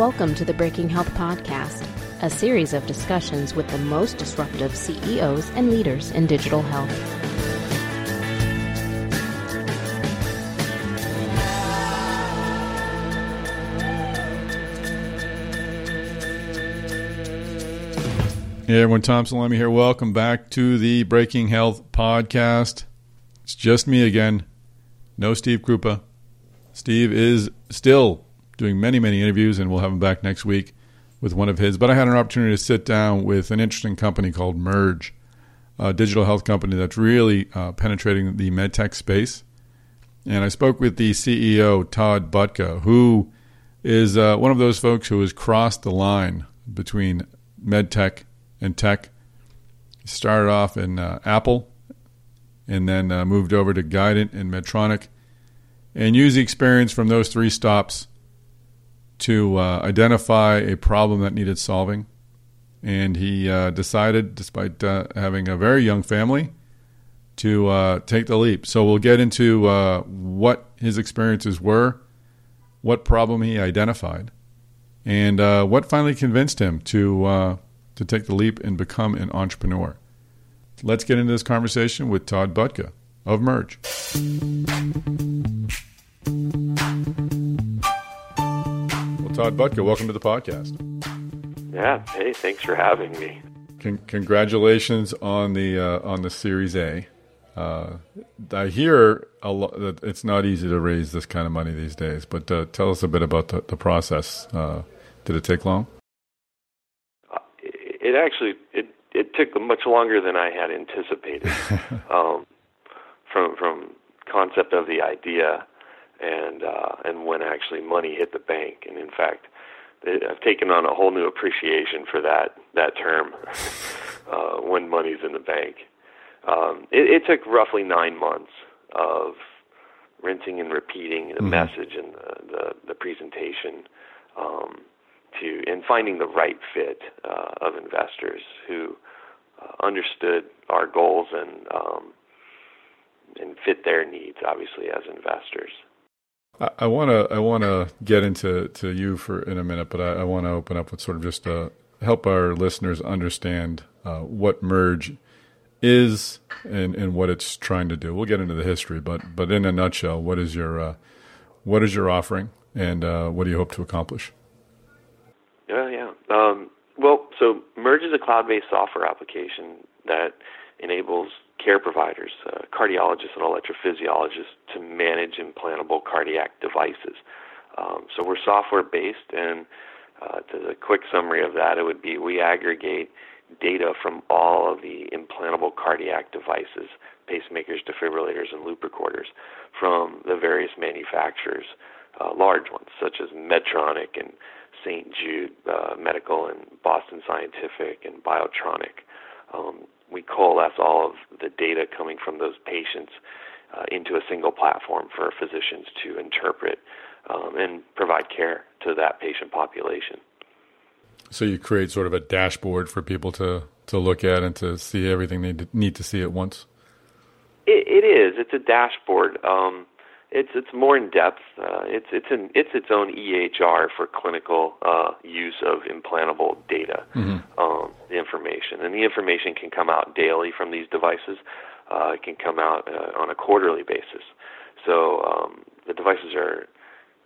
Welcome to the Breaking Health Podcast, a series of discussions with the most disruptive CEOs and leaders in digital health. Hey everyone, Tom Salemi here. Welcome back to the Breaking Health Podcast. It's just me again. No Steve Krupa. Steve is still doing many, many interviews, and we'll have him back next week with one of his. But I had an opportunity to sit down with an interesting company called Murj, a digital health company that's really uh, penetrating the medtech space. And I spoke with the CEO, Todd Butka, who is uh, one of those folks who has crossed the line between medtech and tech. He started off in uh, Apple and then uh, moved over to Guidant and Medtronic and used the experience from those three stops to uh, identify a problem that needed solving. And he uh, decided, despite uh, having a very young family, to uh, take the leap. So we'll get into uh, what his experiences were, what problem he identified, and uh, what finally convinced him to to take the leap and become an entrepreneur. Let's get into this conversation with Todd Butka of Murj. Todd Butka, welcome to the podcast. Yeah, hey, thanks for having me. Con- congratulations on the uh, on the Series A. Uh, I hear a lot that it's not easy to raise this kind of money these days, but uh, tell us a bit about the, the process. Uh, did it take long? Uh, it actually it it took much longer than I had anticipated. um, from from concept of the idea and uh, and when actually money hit the bank. And in fact, I've taken on a whole new appreciation for that that term uh, when money's in the bank. Um, it, it took roughly nine months of rinsing and repeating the mm-hmm. message and the the, the presentation um, to and finding the right fit uh, of investors who uh, understood our goals and um, and fit their needs, obviously as investors. I want to I want to get into to you for in a minute, but I, I want to open up with sort of just to help our listeners understand uh, what Murj is and, and what it's trying to do. We'll get into the history, but but in a nutshell, what is your uh, what is your offering, and uh, what do you hope to accomplish? Yeah, yeah. Um, well, so Murj is a cloud-based software application that enables care providers, uh, cardiologists, and electrophysiologists to manage implantable cardiac devices. Um, so we're software based, and uh, to the quick summary of that, it would be we aggregate data from all of the implantable cardiac devices, pacemakers, defibrillators, and loop recorders from the various manufacturers, uh, large ones such as Medtronic and St. Jude uh, Medical and Boston Scientific and Biotronik. Um, we coalesce all of the data coming from those patients uh, into a single platform for physicians to interpret um, and provide care to that patient population. So you create sort of a dashboard for people to, to look at and to see everything they need to see at once. It, it is. It's a dashboard. Um, it's it's more in depth. Uh, it's it's an it's its own EHR for clinical uh, use of implantable data, mm-hmm. um, the information, and the information can come out daily from these devices. Uh, it can come out uh, on a quarterly basis. So um, the devices are,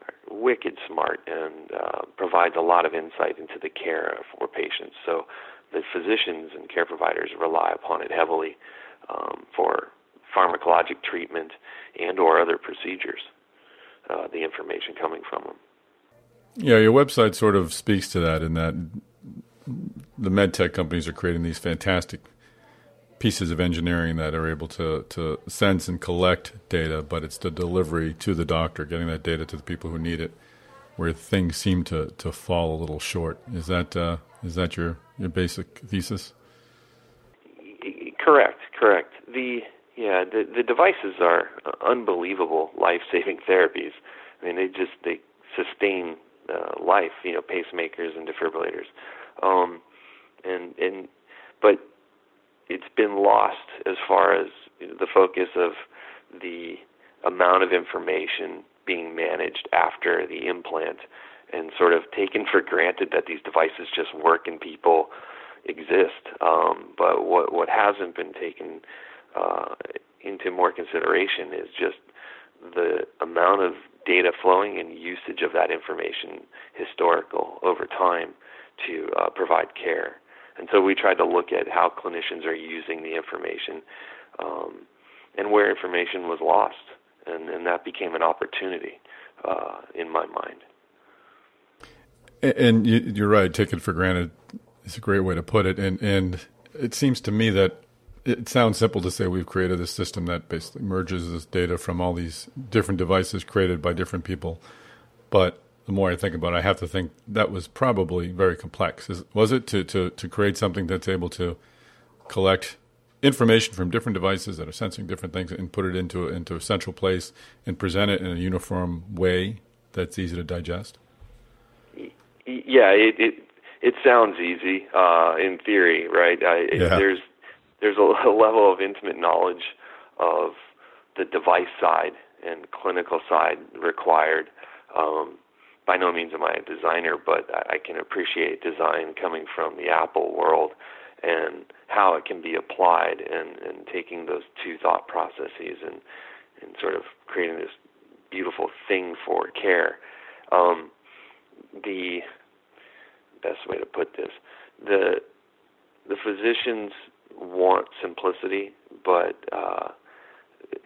are wicked smart and uh, provides a lot of insight into the care for patients. So the physicians and care providers rely upon it heavily um, for pharmacologic treatment and or other procedures. Uh, the information coming from them. Yeah, your website sort of speaks to that in that the med tech companies are creating these fantastic pieces of engineering that are able to, to sense and collect data, but it's the delivery to the doctor, getting that data to the people who need it, where things seem to, to fall a little short. Is that uh, is that your, your basic thesis? Correct, correct. The yeah, the the devices are unbelievable life-saving therapies. I mean, they just they sustain uh, life. You know, pacemakers and defibrillators, um, and and but it's been lost as far as the focus of the amount of information being managed after the implant and sort of taken for granted that these devices just work and people exist. Um, but what what hasn't been taken uh, into more consideration is just the amount of data flowing and usage of that information historical over time to uh, provide care. And so we tried to look at how clinicians are using the information um, and where information was lost. And, and that became an opportunity uh, in my mind. And you're right, take it for granted is a great way to put it. And, and it seems to me that it sounds simple to say we've created a system that basically merges this data from all these different devices created by different people. But the more I think about it, I have to think that was probably very complex. Is, was it to, to, to create something that's able to collect information from different devices that are sensing different things and put it into, into a central place and present it in a uniform way that's easy to digest? Yeah, it it, it sounds easy uh, in theory, right? I, yeah. There's there's a, level of intimate knowledge of the device side and clinical side required. Um, by no means am I a designer, but I can appreciate design coming from the Apple world and how it can be applied and, and taking those two thought processes and, and sort of creating this beautiful thing for care. Um, the best way to put this, the the physicians want simplicity, but uh,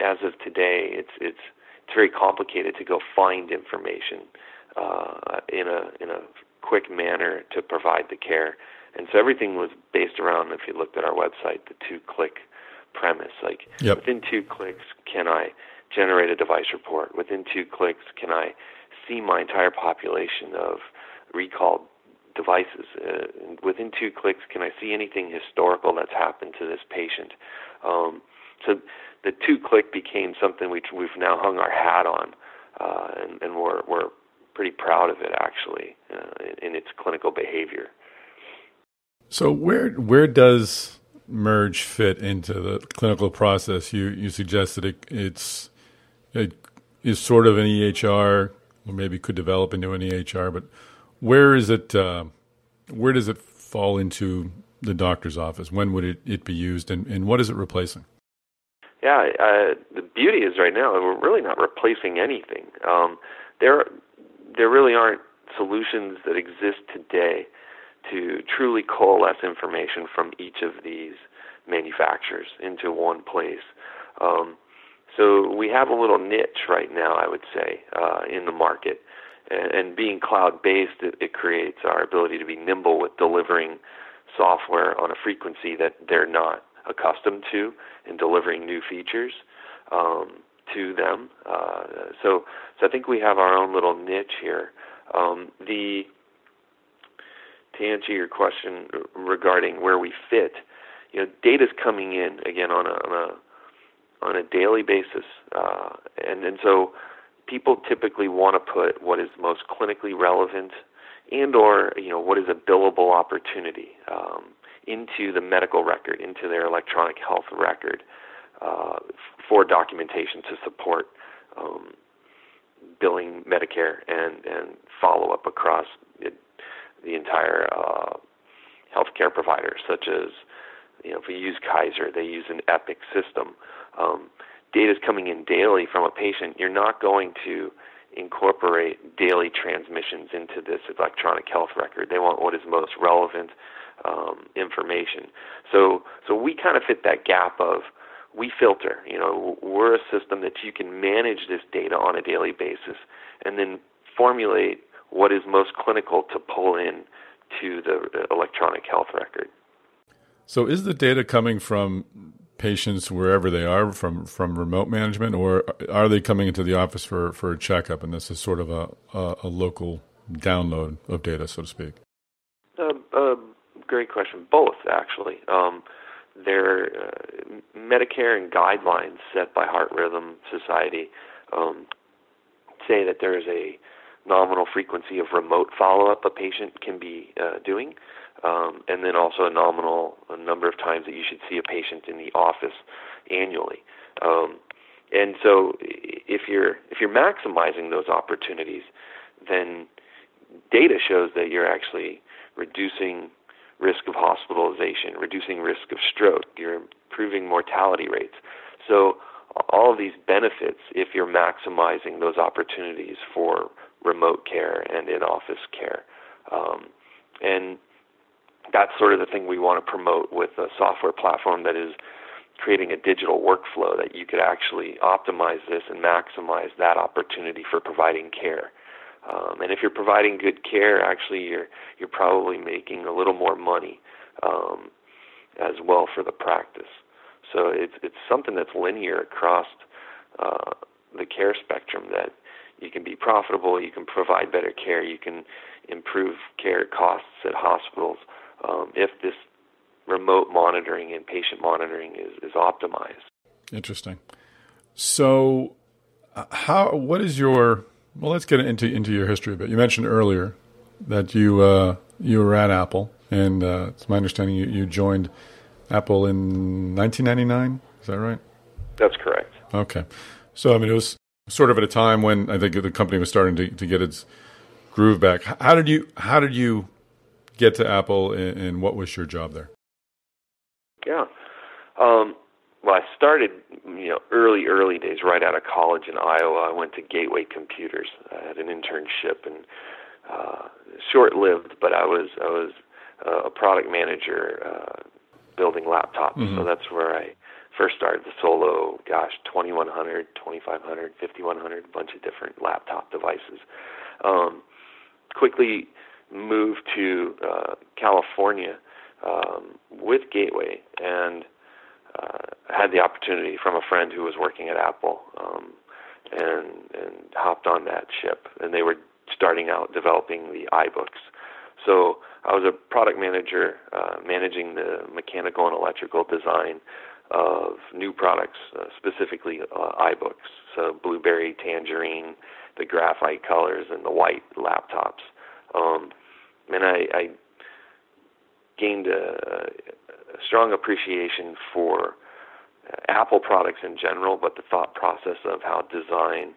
as of today, it's it's it's very complicated to go find information uh, in a in a quick manner to provide the care. And so everything was based around, if you looked at our website, the two-click premise. Like yep. within two clicks, can I generate a device report? Within two clicks, can I see my entire population of recalled devices. Uh, within two clicks, can I see anything historical that's happened to this patient? Um, so the two click became something which we've now hung our hat on, uh, and, and we're, we're pretty proud of it actually uh, in, in its clinical behavior. So where where does Murj fit into the clinical process? You you suggested it, it's it is sort of an EHR, or maybe could develop into an EHR, but where is it? Uh, where does it fall into the doctor's office? When would it, it be used, and, and what is it replacing? Yeah, uh, the beauty is right now we're really not replacing anything. Um, there, there really aren't solutions that exist today to truly coalesce information from each of these manufacturers into one place. Um, so we have a little niche right now, I would say, uh, in the market and, being cloud based, it, it creates our ability to be nimble with delivering software on a frequency that they're not accustomed to and delivering new features um, to them. Uh, so, so I think we have our own little niche here. Um, the to answer your question regarding where we fit, you know, data's coming in again on a on a on a daily basis, uh, and and so people typically want to put what is most clinically relevant and or you know what is a billable opportunity um, into the medical record, into their electronic health record uh, for documentation to support um, billing Medicare and and follow up across it, the entire uh, healthcare providers, such as you know if we use Kaiser, they use an Epic system. Um, data is coming in daily from a patient, you're not going to incorporate daily transmissions into this electronic health record. They want what is most relevant um, information. So, so we kind of fit that gap of we filter. You know, we're a system that you can manage this data on a daily basis, and then formulate what is most clinical to pull in to the electronic health record. So, is the data coming from patients wherever they are from from remote management, or are they coming into the office for for a checkup? And this is sort of a a, a local download of data, so to speak. Uh, uh, great question. Both actually. Um, there, uh, Medicare and guidelines set by Heart Rhythm Society um, say that there is a nominal frequency of remote follow-up a patient can be uh, doing um, and then also a nominal a number of times that you should see a patient in the office annually. Um, and so, if you're if you're maximizing those opportunities, then data shows that you're actually reducing risk of hospitalization, reducing risk of stroke, you're improving mortality rates. So all of these benefits if you're maximizing those opportunities for remote care and in-office care. Um, and that's sort of the thing we want to promote with a software platform that is creating a digital workflow that you could actually optimize this and maximize that opportunity for providing care. Um, and if you're providing good care, actually, you're you're probably making a little more money um, as well for the practice. So it's it's something that's linear across uh, the care spectrum that you can be profitable, you can provide better care, you can improve care costs at hospitals um, if this remote monitoring and patient monitoring is, is optimized. Interesting. So, uh, how what is your well? Let's get into into your history a bit. You mentioned earlier that you uh, you were at Apple, and uh, it's my understanding you, you joined Apple in 1999. Is that right? That's correct. Okay. So, I mean, it was sort of at a time when I think the company was starting to, to get its groove back. How did you How did you get to Apple, and, and what was your job there? Yeah. Um, well, I started, you know, early, early days, right out of college in Iowa. I went to Gateway Computers. I had an internship and uh, short-lived, but I was I was uh, a product manager uh, building laptops. Mm-hmm. So that's where I first started the Solo, gosh, 2100, 2500, 5100, a bunch of different laptop devices. Um, quickly moved to uh, California um, with Gateway and uh, had the opportunity from a friend who was working at Apple um, and, and hopped on that ship. And they were starting out developing the iBooks. So I was a product manager uh, managing the mechanical and electrical design of new products, uh, specifically uh, iBooks. So Blueberry, Tangerine, the graphite colors, and the white laptops. Um, and I, I gained a, a strong appreciation for Apple products in general, but the thought process of how design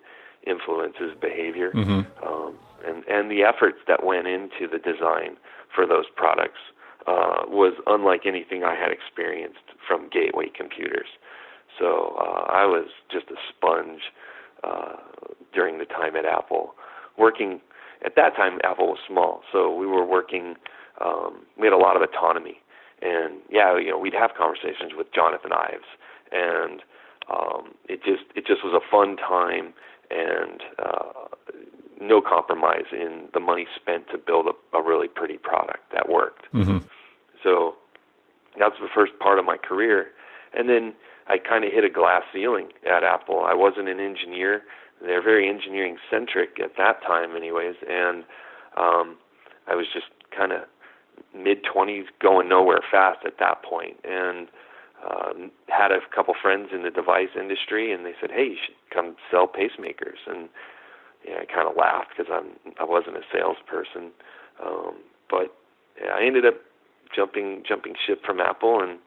influences behavior, mm-hmm. um, and and the efforts that went into the design for those products uh, was unlike anything I had experienced from Gateway Computers. So uh, I was just a sponge uh, during the time at Apple, working. At that time, Apple was small, so we were working um, we had a lot of autonomy. And yeah, you know, we'd have conversations with Jonathan Ives, and um, it just it just was a fun time, and uh, no compromise in the money spent to build a, a really pretty product that worked. Mm-hmm. So that was the first part of my career, and then I kind of hit a glass ceiling at Apple. I wasn't an engineer; they're very engineering centric at that time, anyways, and um, I was just kind of mid 20s, going nowhere fast at that point, and um, had a couple friends in the device industry, and they said, "Hey, you should come sell pacemakers." And I kind of laughed because I'm I wasn't a salesperson, um, but yeah, I ended up jumping jumping ship from Apple and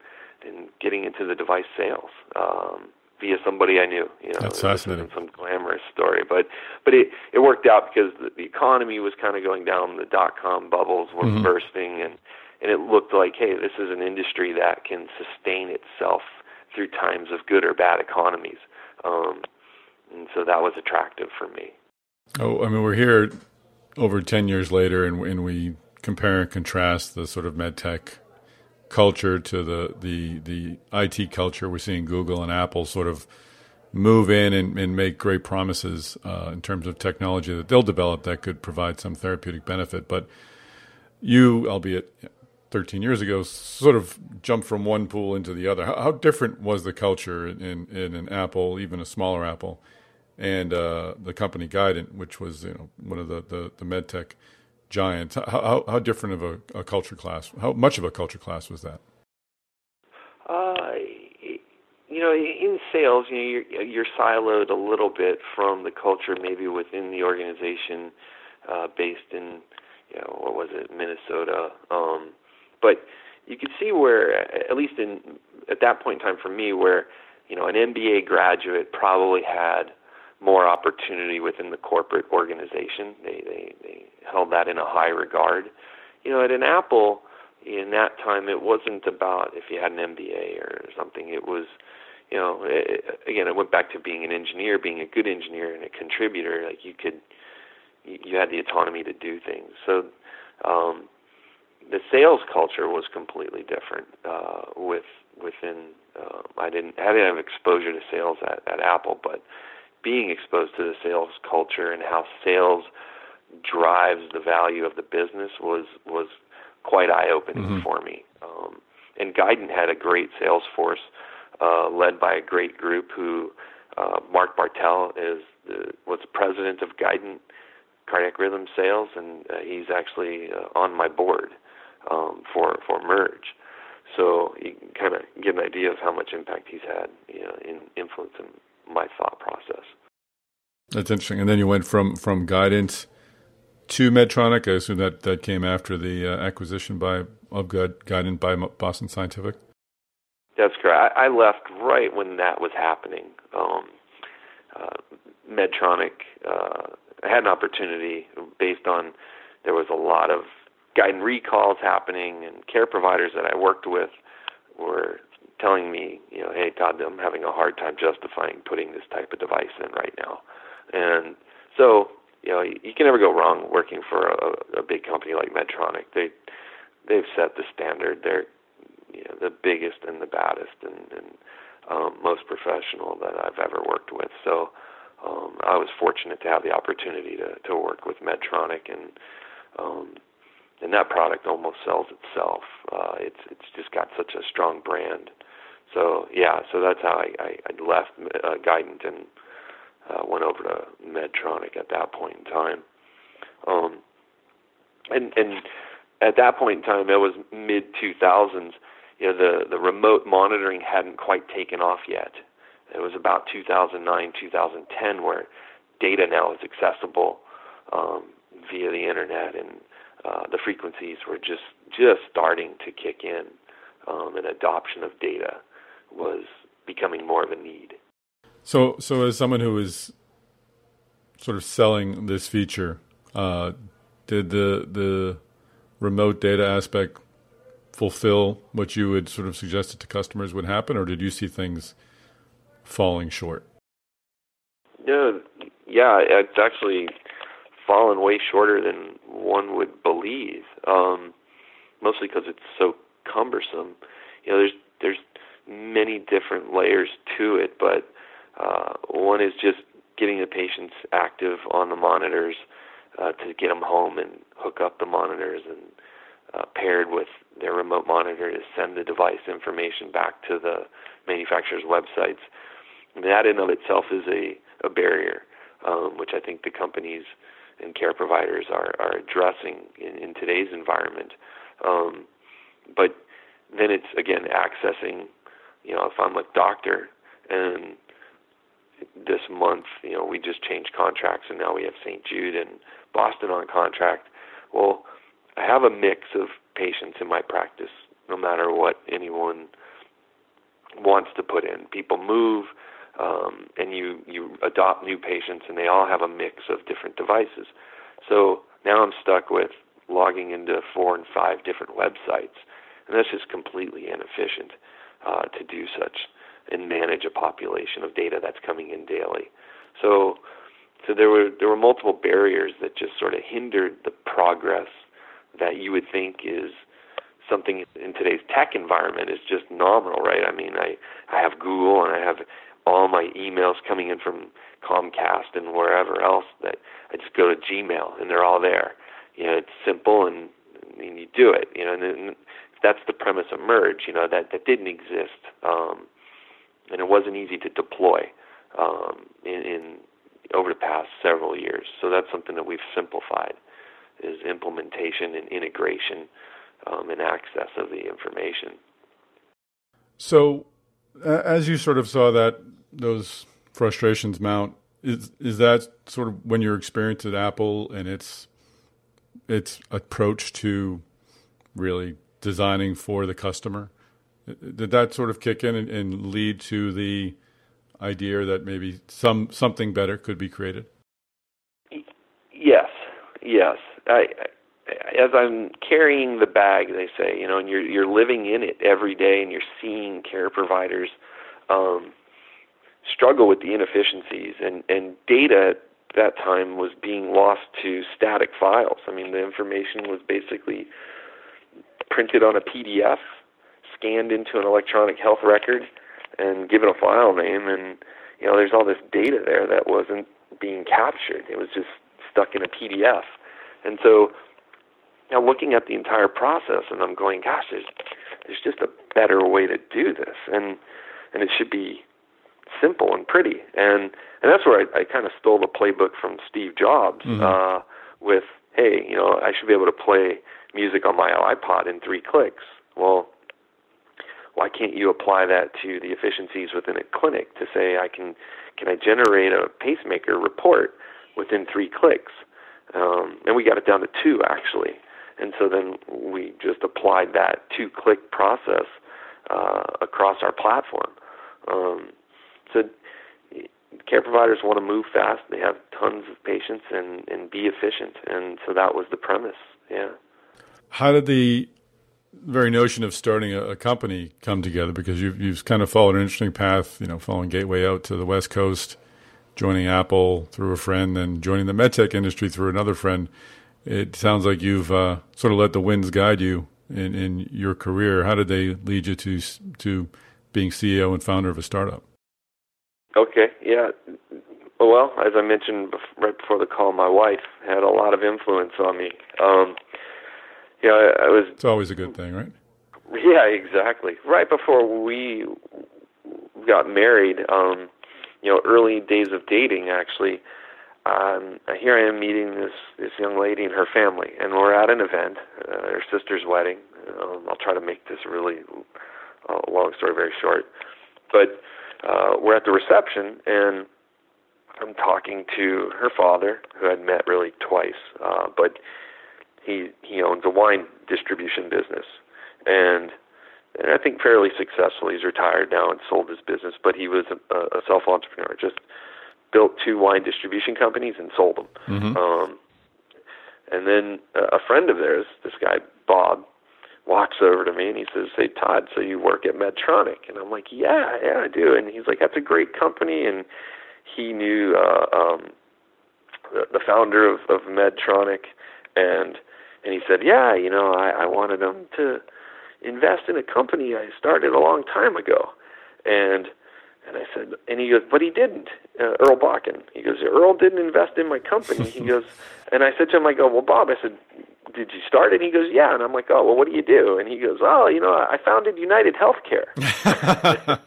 and getting into the device sales. Um, via somebody I knew. You know, That's fascinating. Some glamorous story, but but it it worked out because the, the economy was kind of going down. The dot com bubbles were mm-hmm. bursting, and and it looked like, hey, this is an industry that can sustain itself through times of good or bad economies. Um, and so that was attractive for me. Oh, I mean, we're here over ten years later, and, and we compare and contrast the sort of med tech culture to the, the, the IT culture. We're seeing Google and Apple sort of move in and, and make great promises uh, in terms of technology that they'll develop that could provide some therapeutic benefit. But you, albeit 13 years ago, sort of jumped from one pool into the other. How, how different was the culture in, in an Apple, even a smaller Apple, and uh, the company Guidant, which was you know one of the, the, the med tech giants. How, how, how different of a, a, culture class? How much of a culture class was that? Uh, you know, in sales, you know, you're, you're siloed a little bit from the culture, maybe within the organization, uh, based in, you know, what was it, Minnesota. Um, but you could see where, at least in at that point in time for me, where you know an MBA graduate probably had more opportunity within the corporate organization. They they they held that in a high regard. You know, at an Apple, in that time, it wasn't about if you had an MBA or something. It was, you know, it, again, it went back to being an engineer, being a good engineer and a contributor. Like you could, you had the autonomy to do things. So, um, the sales culture was completely different uh, with within. Uh, I didn't I didn't have exposure to sales at, at Apple, but being exposed to the sales culture and how sales drives the value of the business was was quite eye opening mm-hmm. for me. Um, and Guidant had a great sales force uh, led by a great group who uh, Mark Bartel is the, was president of Guidant Cardiac Rhythm Sales, and uh, he's actually uh, on my board um, for for Murj. So you can kind of get an idea of how much impact he's had you know, in influencing my thought process. That's interesting. And then you went from from Guidant to Medtronic. I assume that that came after the uh, acquisition by of Guidant's by Boston Scientific. That's correct. I, I left right when that was happening. Um, uh, Medtronic. Uh, I had an opportunity based on there was a lot of Guidant's recalls happening, and care providers that I worked with were telling me, you know, hey Todd, I'm having a hard time justifying putting this type of device in right now. And so, you know, you, can never go wrong working for a, a big company like Medtronic. They they've set the standard. They're you know, the biggest and the baddest and, and um, most professional that I've ever worked with. So um, I was fortunate to have the opportunity to to work with Medtronic and um, and that product almost sells itself. Uh, it's it's just got such a strong brand. So yeah, so that's how I, I, I left uh, and uh, went over to Medtronic at that point in time. Um, and and at that point in time, it was mid 2000s. You know, the the remote monitoring hadn't quite taken off yet. It was about 2009, 2010, where data now is accessible um, via the internet, and uh, the frequencies were just just starting to kick in, um, and adoption of data was becoming more of a need. So, so as someone who is sort of selling this feature, uh, did the the remote data aspect fulfill what you had sort of suggested to customers would happen, or did you see things falling short? No, yeah, it's actually fallen way shorter than one would believe. Um, mostly because it's so cumbersome. You know, there's there's many different layers to it, but uh, one is just getting the patients active on the monitors uh, to get them home and hook up the monitors and uh, paired with their remote monitor to send the device information back to the manufacturer's websites. And that in of itself is a, a barrier, um, which I think the companies and care providers are, are addressing in, in today's environment. Um, but then it's again accessing, you know, if I'm a doctor and this month, you know, we just changed contracts and now we have St. Jude and Boston on contract. Well, I have a mix of patients in my practice, no matter what anyone wants to put in. People move, um, and you you adopt new patients, and they all have a mix of different devices. So now I'm stuck with logging into four and five different websites, and that's just completely inefficient uh, to do such and manage a population of data that's coming in daily. So, so there were there were multiple barriers that just sort of hindered the progress that you would think is something in today's tech environment is just nominal, right? I mean, I I have Google and I have all my emails coming in from Comcast and wherever else that I just go to Gmail and they're all there. You know, it's simple and, and you do it. You know, and, and that's the premise of Murj. You know, that that didn't exist. Um, and it wasn't easy to deploy um, in, in over the past several years. So that's something that we've simplified is implementation and integration um, and access of the information. So, as you sort of saw that those frustrations mount, is is that sort of when your experience at Apple and its its approach to really designing for the customer? Did that sort of kick in and, and lead to the idea that maybe some something better could be created? Yes, yes. I, as I'm carrying the bag, they say, you know, and you're you're living in it every day, and you're seeing care providers um, struggle with the inefficiencies, and and data at that time was being lost to static files. I mean, the information was basically printed on a PDF, scanned into an electronic health record, and given a file name, and you know, there's all this data there that wasn't being captured. It was just stuck in a PDF, and so now looking at the entire process, and I'm going, gosh, there's there's just a better way to do this, and and it should be simple and pretty, and and that's where I, I kind of stole the playbook from Steve Jobs mm-hmm. uh, with, hey, you know, I should be able to play music on my iPod in three clicks. Well, why can't you apply that to the efficiencies within a clinic to say I can can I generate a pacemaker report within three clicks? Um, and we got it down to two actually. And so then we just applied that two click process uh, across our platform. Um, so care providers want to move fast. They have tons of patients and, and be efficient. And so that was the premise. Yeah. How did the very notion of starting a, a, company come together? Because you've, you've kind of followed an interesting path, you know, following Gateway out to the West Coast, joining Apple through a friend, then joining the medtech industry through another friend it sounds like you've uh, sort of let the winds guide you in, in your career. How did they lead you to to being CEO and founder of a startup? Okay, yeah. Well, as I mentioned right before the call, my wife had a lot of influence on me. Um, you know, I, I was. It's always a good thing, right? Yeah, exactly. Right before we got married, um, you know, early days of dating, actually, um, here I am meeting this this young lady and her family, and we're at an event, uh, her sister's wedding. Um, I'll try to make this really uh, long story very short, but uh, we're at the reception, and I'm talking to her father, who I'd met really twice, uh, but he he owns a wine distribution business, and and I think fairly successful. He's retired now and sold his business, but he was a, a self entrepreneur, just built two wine distribution companies and sold them. Mm-hmm. Um, and then a friend of theirs, this guy Bob, walks over to me and he says, "Hey Todd, so you work at Medtronic?" And I'm like, "Yeah, yeah, I do." And he's like, "That's a great company." And he knew uh, um, the, the founder of, of Medtronic, and and he said, "Yeah, you know, I, I wanted him to invest in a company I started a long time ago." And and I said, and he goes, but he didn't, uh, Earl Bakken. He goes, Earl didn't invest in my company. He goes, and I said to him, I go, well, Bob, I said, did you start it? And he goes, yeah. And I'm like, oh, well, what do you do? And he goes, oh, you know, I founded United Healthcare.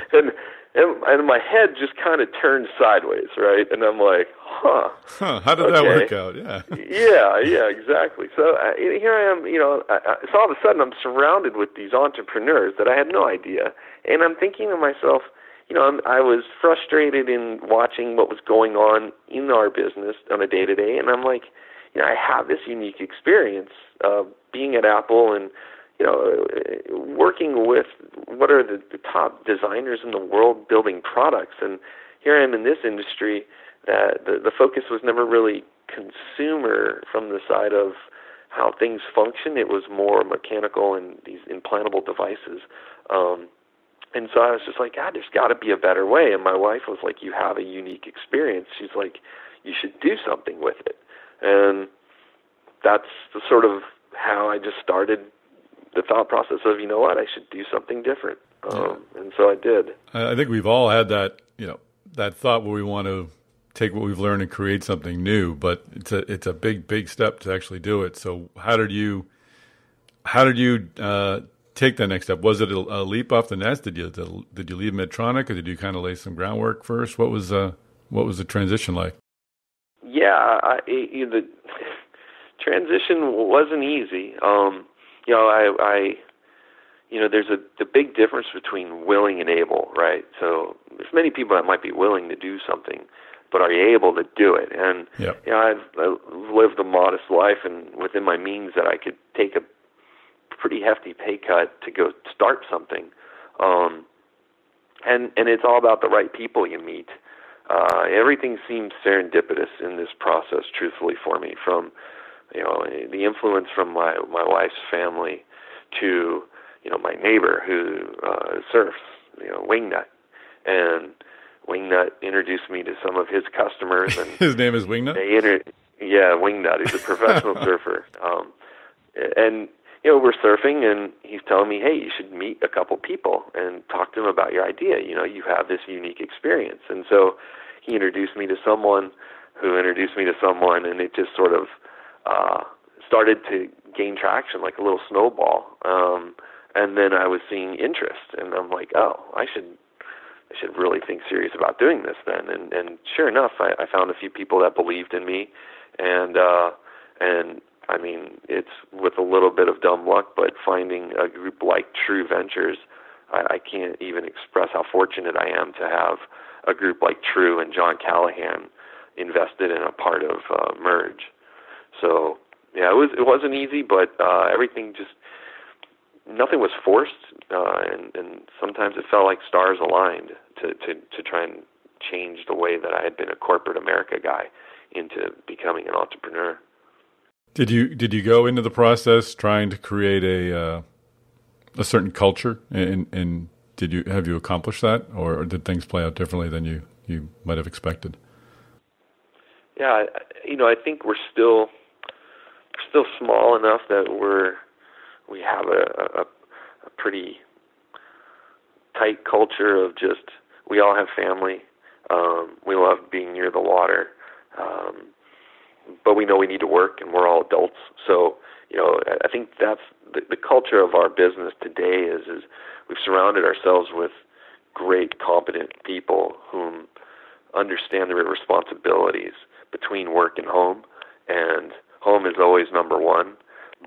and, and and my head just kind of turned sideways, right? And I'm like, huh. Huh, how did okay. that work out? Yeah. yeah, yeah, exactly. So uh, here I am, you know, I, I, so all of a sudden I'm surrounded with these entrepreneurs that I had no idea. And I'm thinking to myself, you know, I'm, I was frustrated in watching what was going on in our business on a day to day, and I'm like, you know, I have this unique experience of being at Apple and you know, working with what are the, the top designers in the world building products, and here I am in this industry that the, the focus was never really consumer from the side of how things function. It was more mechanical and these implantable devices. Um, and so I was just like, God, there's got to be a better way. And my wife was like, You have a unique experience. She's like, You should do something with it. And that's the sort of how I just started the thought process of, you know what, I should do something different. Um, and so I did. I think we've all had that, you know, that thought where we want to take what we've learned and create something new, but it's a it's a big big step to actually do it. So how did you how did you uh, take that next step? Was it a, a leap off the nest? Did you did you leave Medtronic, or did you kind of lay some groundwork first? What was uh, what was the transition like? Yeah, I, the transition wasn't easy. Um, you know, I, I, you know, there's a the big difference between willing and able, right? So there's many people that might be willing to do something, but are you able to do it? And yep. you know, I've, I've lived a modest life, and within my means, that I could take a pretty hefty pay cut to go start something. Um, and and it's all about the right people you meet. Uh, everything seems serendipitous in this process, truthfully, for me. From you know the influence from my my wife's family to you know my neighbor who uh, surfs, you know Wingnut, and Wingnut introduced me to some of his customers. And his name is Wingnut. They inter- yeah, Wingnut. He's a professional surfer. Um, and you know, we're surfing, and he's telling me, "Hey, you should meet a couple people and talk to them about your idea. You know, you have this unique experience." And so he introduced me to someone who introduced me to someone, and it just sort of uh, started to gain traction like a little snowball. Um, and then I was seeing interest, and I'm like, "Oh, I should." I should really think serious about doing this then. And and sure enough, I, I found a few people that believed in me, and uh, and I mean, it's with a little bit of dumb luck, but finding a group like True Ventures, I, I can't even express how fortunate I am to have a group like True and Jon Callaghan invested in a part of uh, Murj. So yeah, it was it wasn't easy, but uh, everything just nothing was forced, uh, and and sometimes it felt like stars aligned to to to try and change the way that I had been a corporate America guy into becoming an entrepreneur. Did you did you go into the process trying to create a uh, a certain culture, and, and did you have you accomplished that, or did things play out differently than you you might have expected? Yeah, you know, I think we're still still small enough that we're we have a, a, a pretty tight culture of just we all have family. Um, we love being near the water. Um, but we know we need to work, and we're all adults. So, you know, I think that's the, the culture of our business today is is we've surrounded ourselves with great, competent people whom understand their responsibilities between work and home, and home is always number one,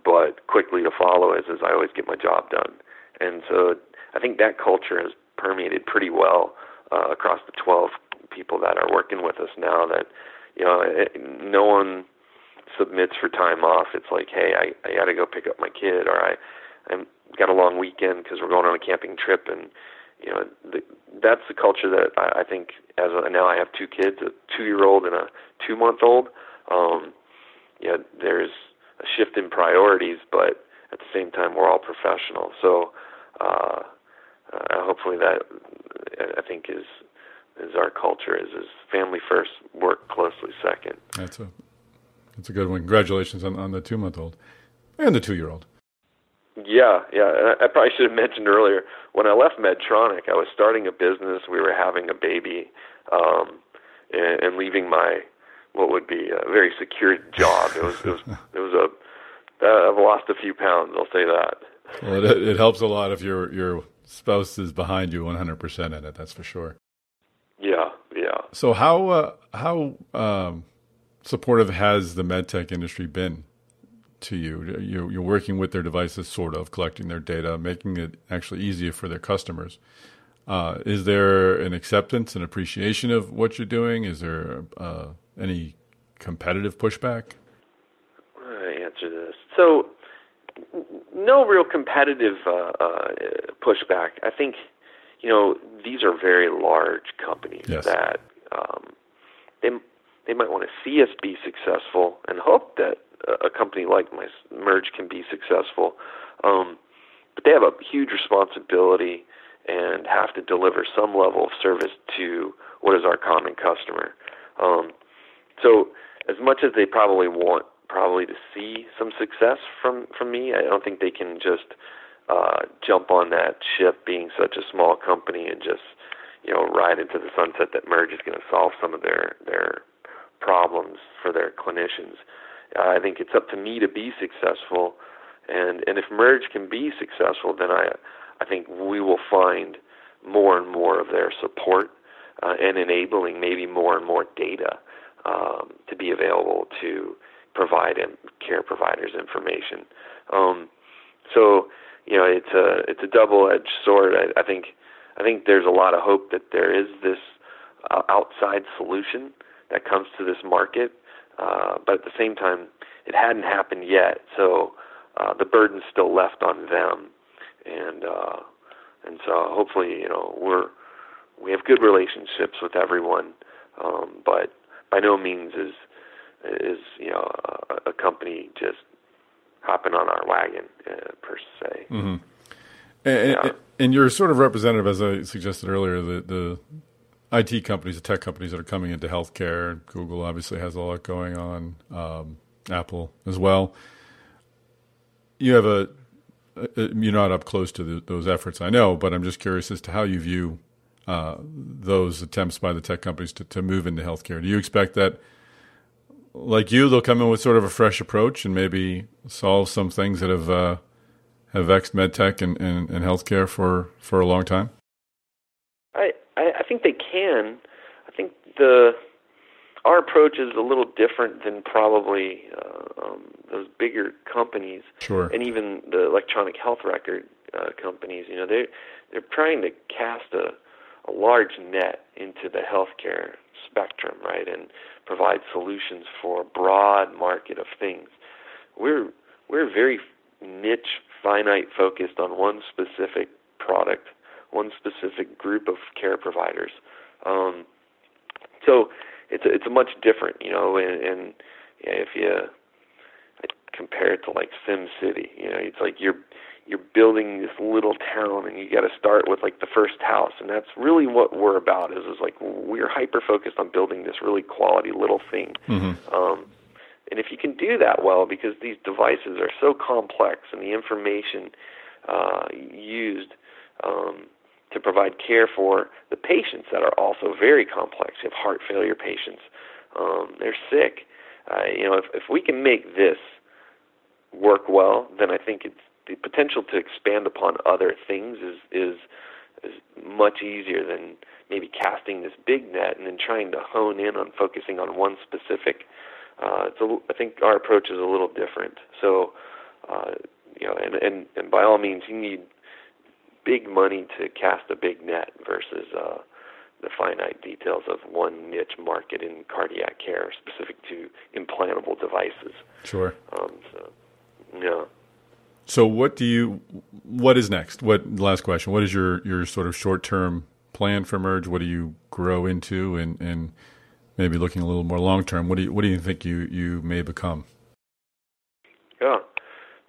but quickly to follow is is I always get my job done, and so I think that culture has permeated pretty well uh, across the 12 people that are working with us now that you know, it, no one submits for time off. It's like, hey, I I got to go pick up my kid, or I I got a long weekend because we're going on a camping trip, and you know, the, that's the culture that I, I think. As a, now, I have two kids, a two-year-old and a two-month-old. Um, yeah, there's a shift in priorities, but at the same time, we're all professional. So, uh, uh, hopefully, that I think is is our culture is is family first, work closely second. That's a that's a good one. Congratulations on, on the two month old and the two year old. Yeah, yeah. I probably should have mentioned earlier when I left Medtronic, I was starting a business. We were having a baby, um, and, and leaving my what would be a very secure job. It was it was it was a uh, I've lost a few pounds. I'll say that. Well, it, it helps a lot if your your spouse is behind you 100% in it. That's for sure. Yeah, yeah. So how uh, how um, supportive has the medtech industry been to you? You're, you're, working with their devices, sort of collecting their data, making it actually easier for their customers. Uh, is there an acceptance and appreciation of what you're doing? Is there uh, any competitive pushback? I answer this. So, no real competitive uh, uh, pushback. I think you know, these are very large companies yes. that um, they they might want to see us be successful and hope that a company like my Murj can be successful. Um, but they have a huge responsibility and have to deliver some level of service to what is our common customer. Um, so as much as they probably want probably to see some success from from me, I don't think they can just uh, jump on that ship being such a small company and just you know ride into the sunset that Murj is going to solve some of their their problems for their clinicians. I think it's up to me to be successful, and and if Murj can be successful, then I I think we will find more and more of their support uh, and enabling maybe more and more data um, to be available to provide care providers information. Um, so you know it's a it's a double edged sword. I, I think I think there's a lot of hope that there is this uh, outside solution that comes to this market, uh, but at the same time, it hadn't happened yet. So uh, the burden's still left on them, and uh, and so hopefully, you know, we're we have good relationships with everyone, um, but by no means is is you know a, a company just hopping on our wagon uh, per se. Mm-hmm. And, yeah. and, you're sort of representative, as I suggested earlier, the the IT companies, the tech companies that are coming into healthcare. Google obviously has a lot going on. Um, Apple as well. You have a, a, you're not up close to the, those efforts, I know, but I'm just curious as to how you view uh, those attempts by the tech companies to, to move into healthcare. Do you expect that, like you, they'll come in with sort of a fresh approach and maybe solve some things that have uh, have vexed medtech and, and, and healthcare for, for a long time? I, I, I think they can. I think the our approach is a little different than probably uh, um, those bigger companies, sure. and even the electronic health record uh, companies. You know, they they're trying to cast a a large net into the healthcare spectrum, right, and provide solutions for a broad market of things. We're we're very niche, finite focused on one specific product, one specific group of care providers. Um, so it's it's much different, you know, and, and if you compare it to like Sim City, you know, it's like you're you're building this little town and you got to start with like the first house. And that's really what we're about is is like we're hyper focused on building this really quality little thing. Mm-hmm. um and if you can do that well because these devices are so complex and the information uh used um to provide care for the patients that are also very complex. You have heart failure patients. Um they're sick. Uh, you know if if we can make this work well then i think it's the potential to expand upon other things is is is much easier than maybe casting this big net and then trying to hone in on focusing on one specific. Uh, it's a, I think our approach is a little different. So, uh, you know, and, and and by all means, you need big money to cast a big net versus uh, the finite details of one niche market in cardiac care specific to implantable devices. Sure. Um, so. So what do you what is next? What last question? What is your your sort of short term plan for Murj? What do you grow into and and maybe looking a little more long term? What do you what do you think you you may become? Yeah.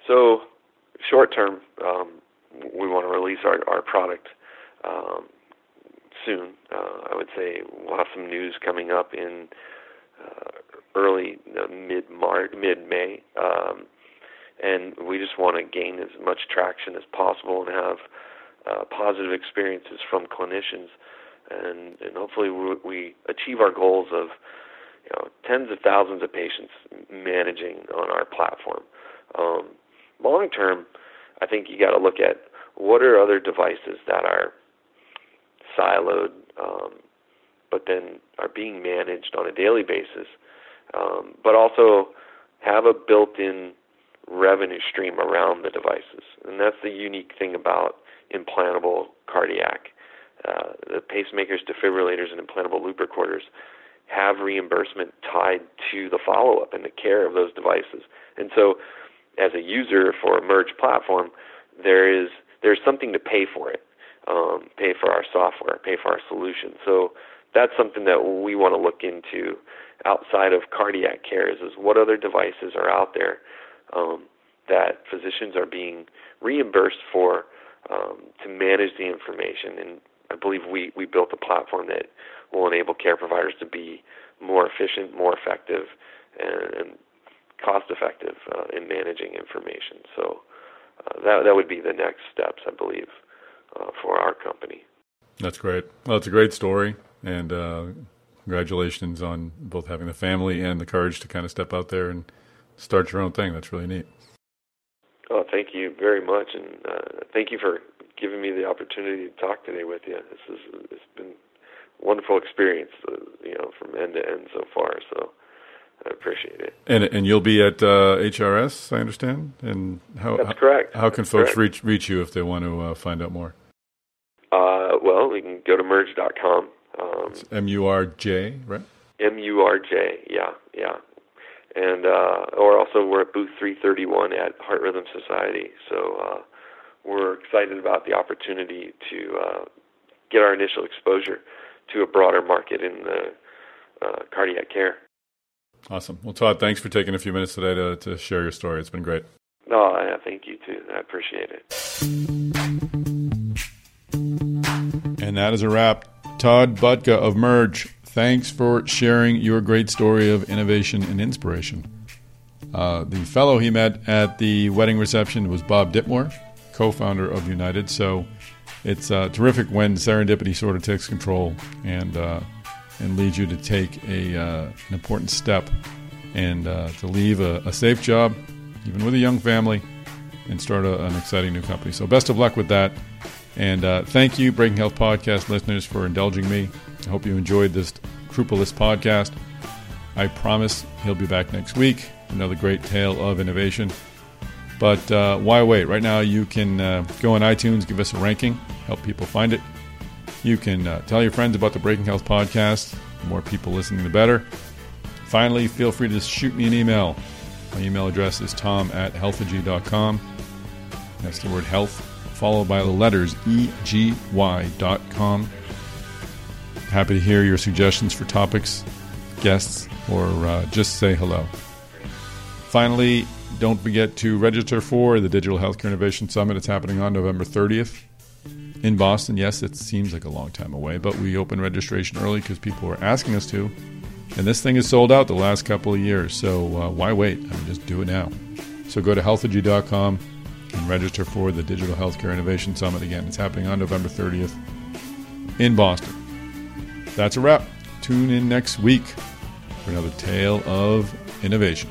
So short term, um, we want to release our our product um, soon. Uh, I would say we'll have some news coming up in uh, early uh, mid March, mid May. Um, and we just want to gain as much traction as possible and have uh, positive experiences from clinicians, and and hopefully we, we achieve our goals of you know tens of thousands of patients managing on our platform. Um, long term, I think you got to look at what are other devices that are siloed, um, but then are being managed on a daily basis, um, but also have a built-in revenue stream around the devices. And that's the unique thing about implantable cardiac. Uh, the pacemakers, defibrillators, and implantable loop recorders have reimbursement tied to the follow up and the care of those devices. And so, as a user for a Murj platform, there is there's something to pay for it, um, pay for our software, pay for our solution. So that's something that we want to look into outside of cardiac care. Is, is what other devices are out there um, that physicians are being reimbursed for um, to manage the information. And I believe we, we built a platform that will enable care providers to be more efficient, more effective, and, and cost effective uh, in managing information. So uh, that that would be the next steps, I believe, uh, for our company. That's great. Well, it's a great story, and uh, congratulations on both having the family and the courage to kind of step out there and start your own thing. That's really neat. Oh, thank you very much, and uh, thank you for giving me the opportunity to talk today with you. This is it's been a wonderful experience, uh, you know, from end to end so far. So I appreciate it. And and you'll be at uh, HRS, I understand. And how that's correct. How, can that's folks correct. reach reach you if they want to uh, find out more? Uh, well, we can go to murj.com. Um, M U R J, right? M U R J, yeah, yeah and uh, or also we're at booth 331 at Heart Rhythm Society. So uh, we're excited about the opportunity to uh, get our initial exposure to a broader market in the uh, cardiac care. Awesome. Well, Todd, thanks for taking a few minutes today to, to share your story. It's been great. No, I thank you too. I appreciate it. And that is a wrap. Todd Butka of Murj, thanks for sharing your great story of innovation and inspiration. Uh, the fellow he met at the wedding reception was Bob Ditmore, co founder of United. So it's uh, terrific when serendipity sort of takes control and, uh, and leads you to take a, uh, an important step and uh, to leave a, a, safe job, even with a young family, and start a, an exciting new company. So best of luck with that. And uh, thank you, Breaking Health Podcast listeners, for indulging me. I hope you enjoyed this crupulous podcast. I promise he'll be back next week. Another great tale of innovation. But uh, why wait? Right now, you can uh, go on iTunes, give us a ranking, help people find it. You can uh, tell your friends about the Breaking Health podcast. The more people listening, the better. Finally, feel free to shoot me an email. My email address is tom at healthegy.com. That's the word health, followed by the letters E G Y dot com. Happy to hear your suggestions for topics, guests, or uh, just say hello. Finally, don't forget to register for the Digital Healthcare Innovation Summit. It's happening on November 30th in Boston. Yes, it seems like a long time away, but we open registration early because people were asking us to. And this thing is sold out the last couple of years, so uh, why wait? I mean, just do it now. So go to healthegy.com and register for the Digital Healthcare Innovation Summit. Again, it's happening on November 30th in Boston. That's a wrap. Tune in next week for another tale of innovation.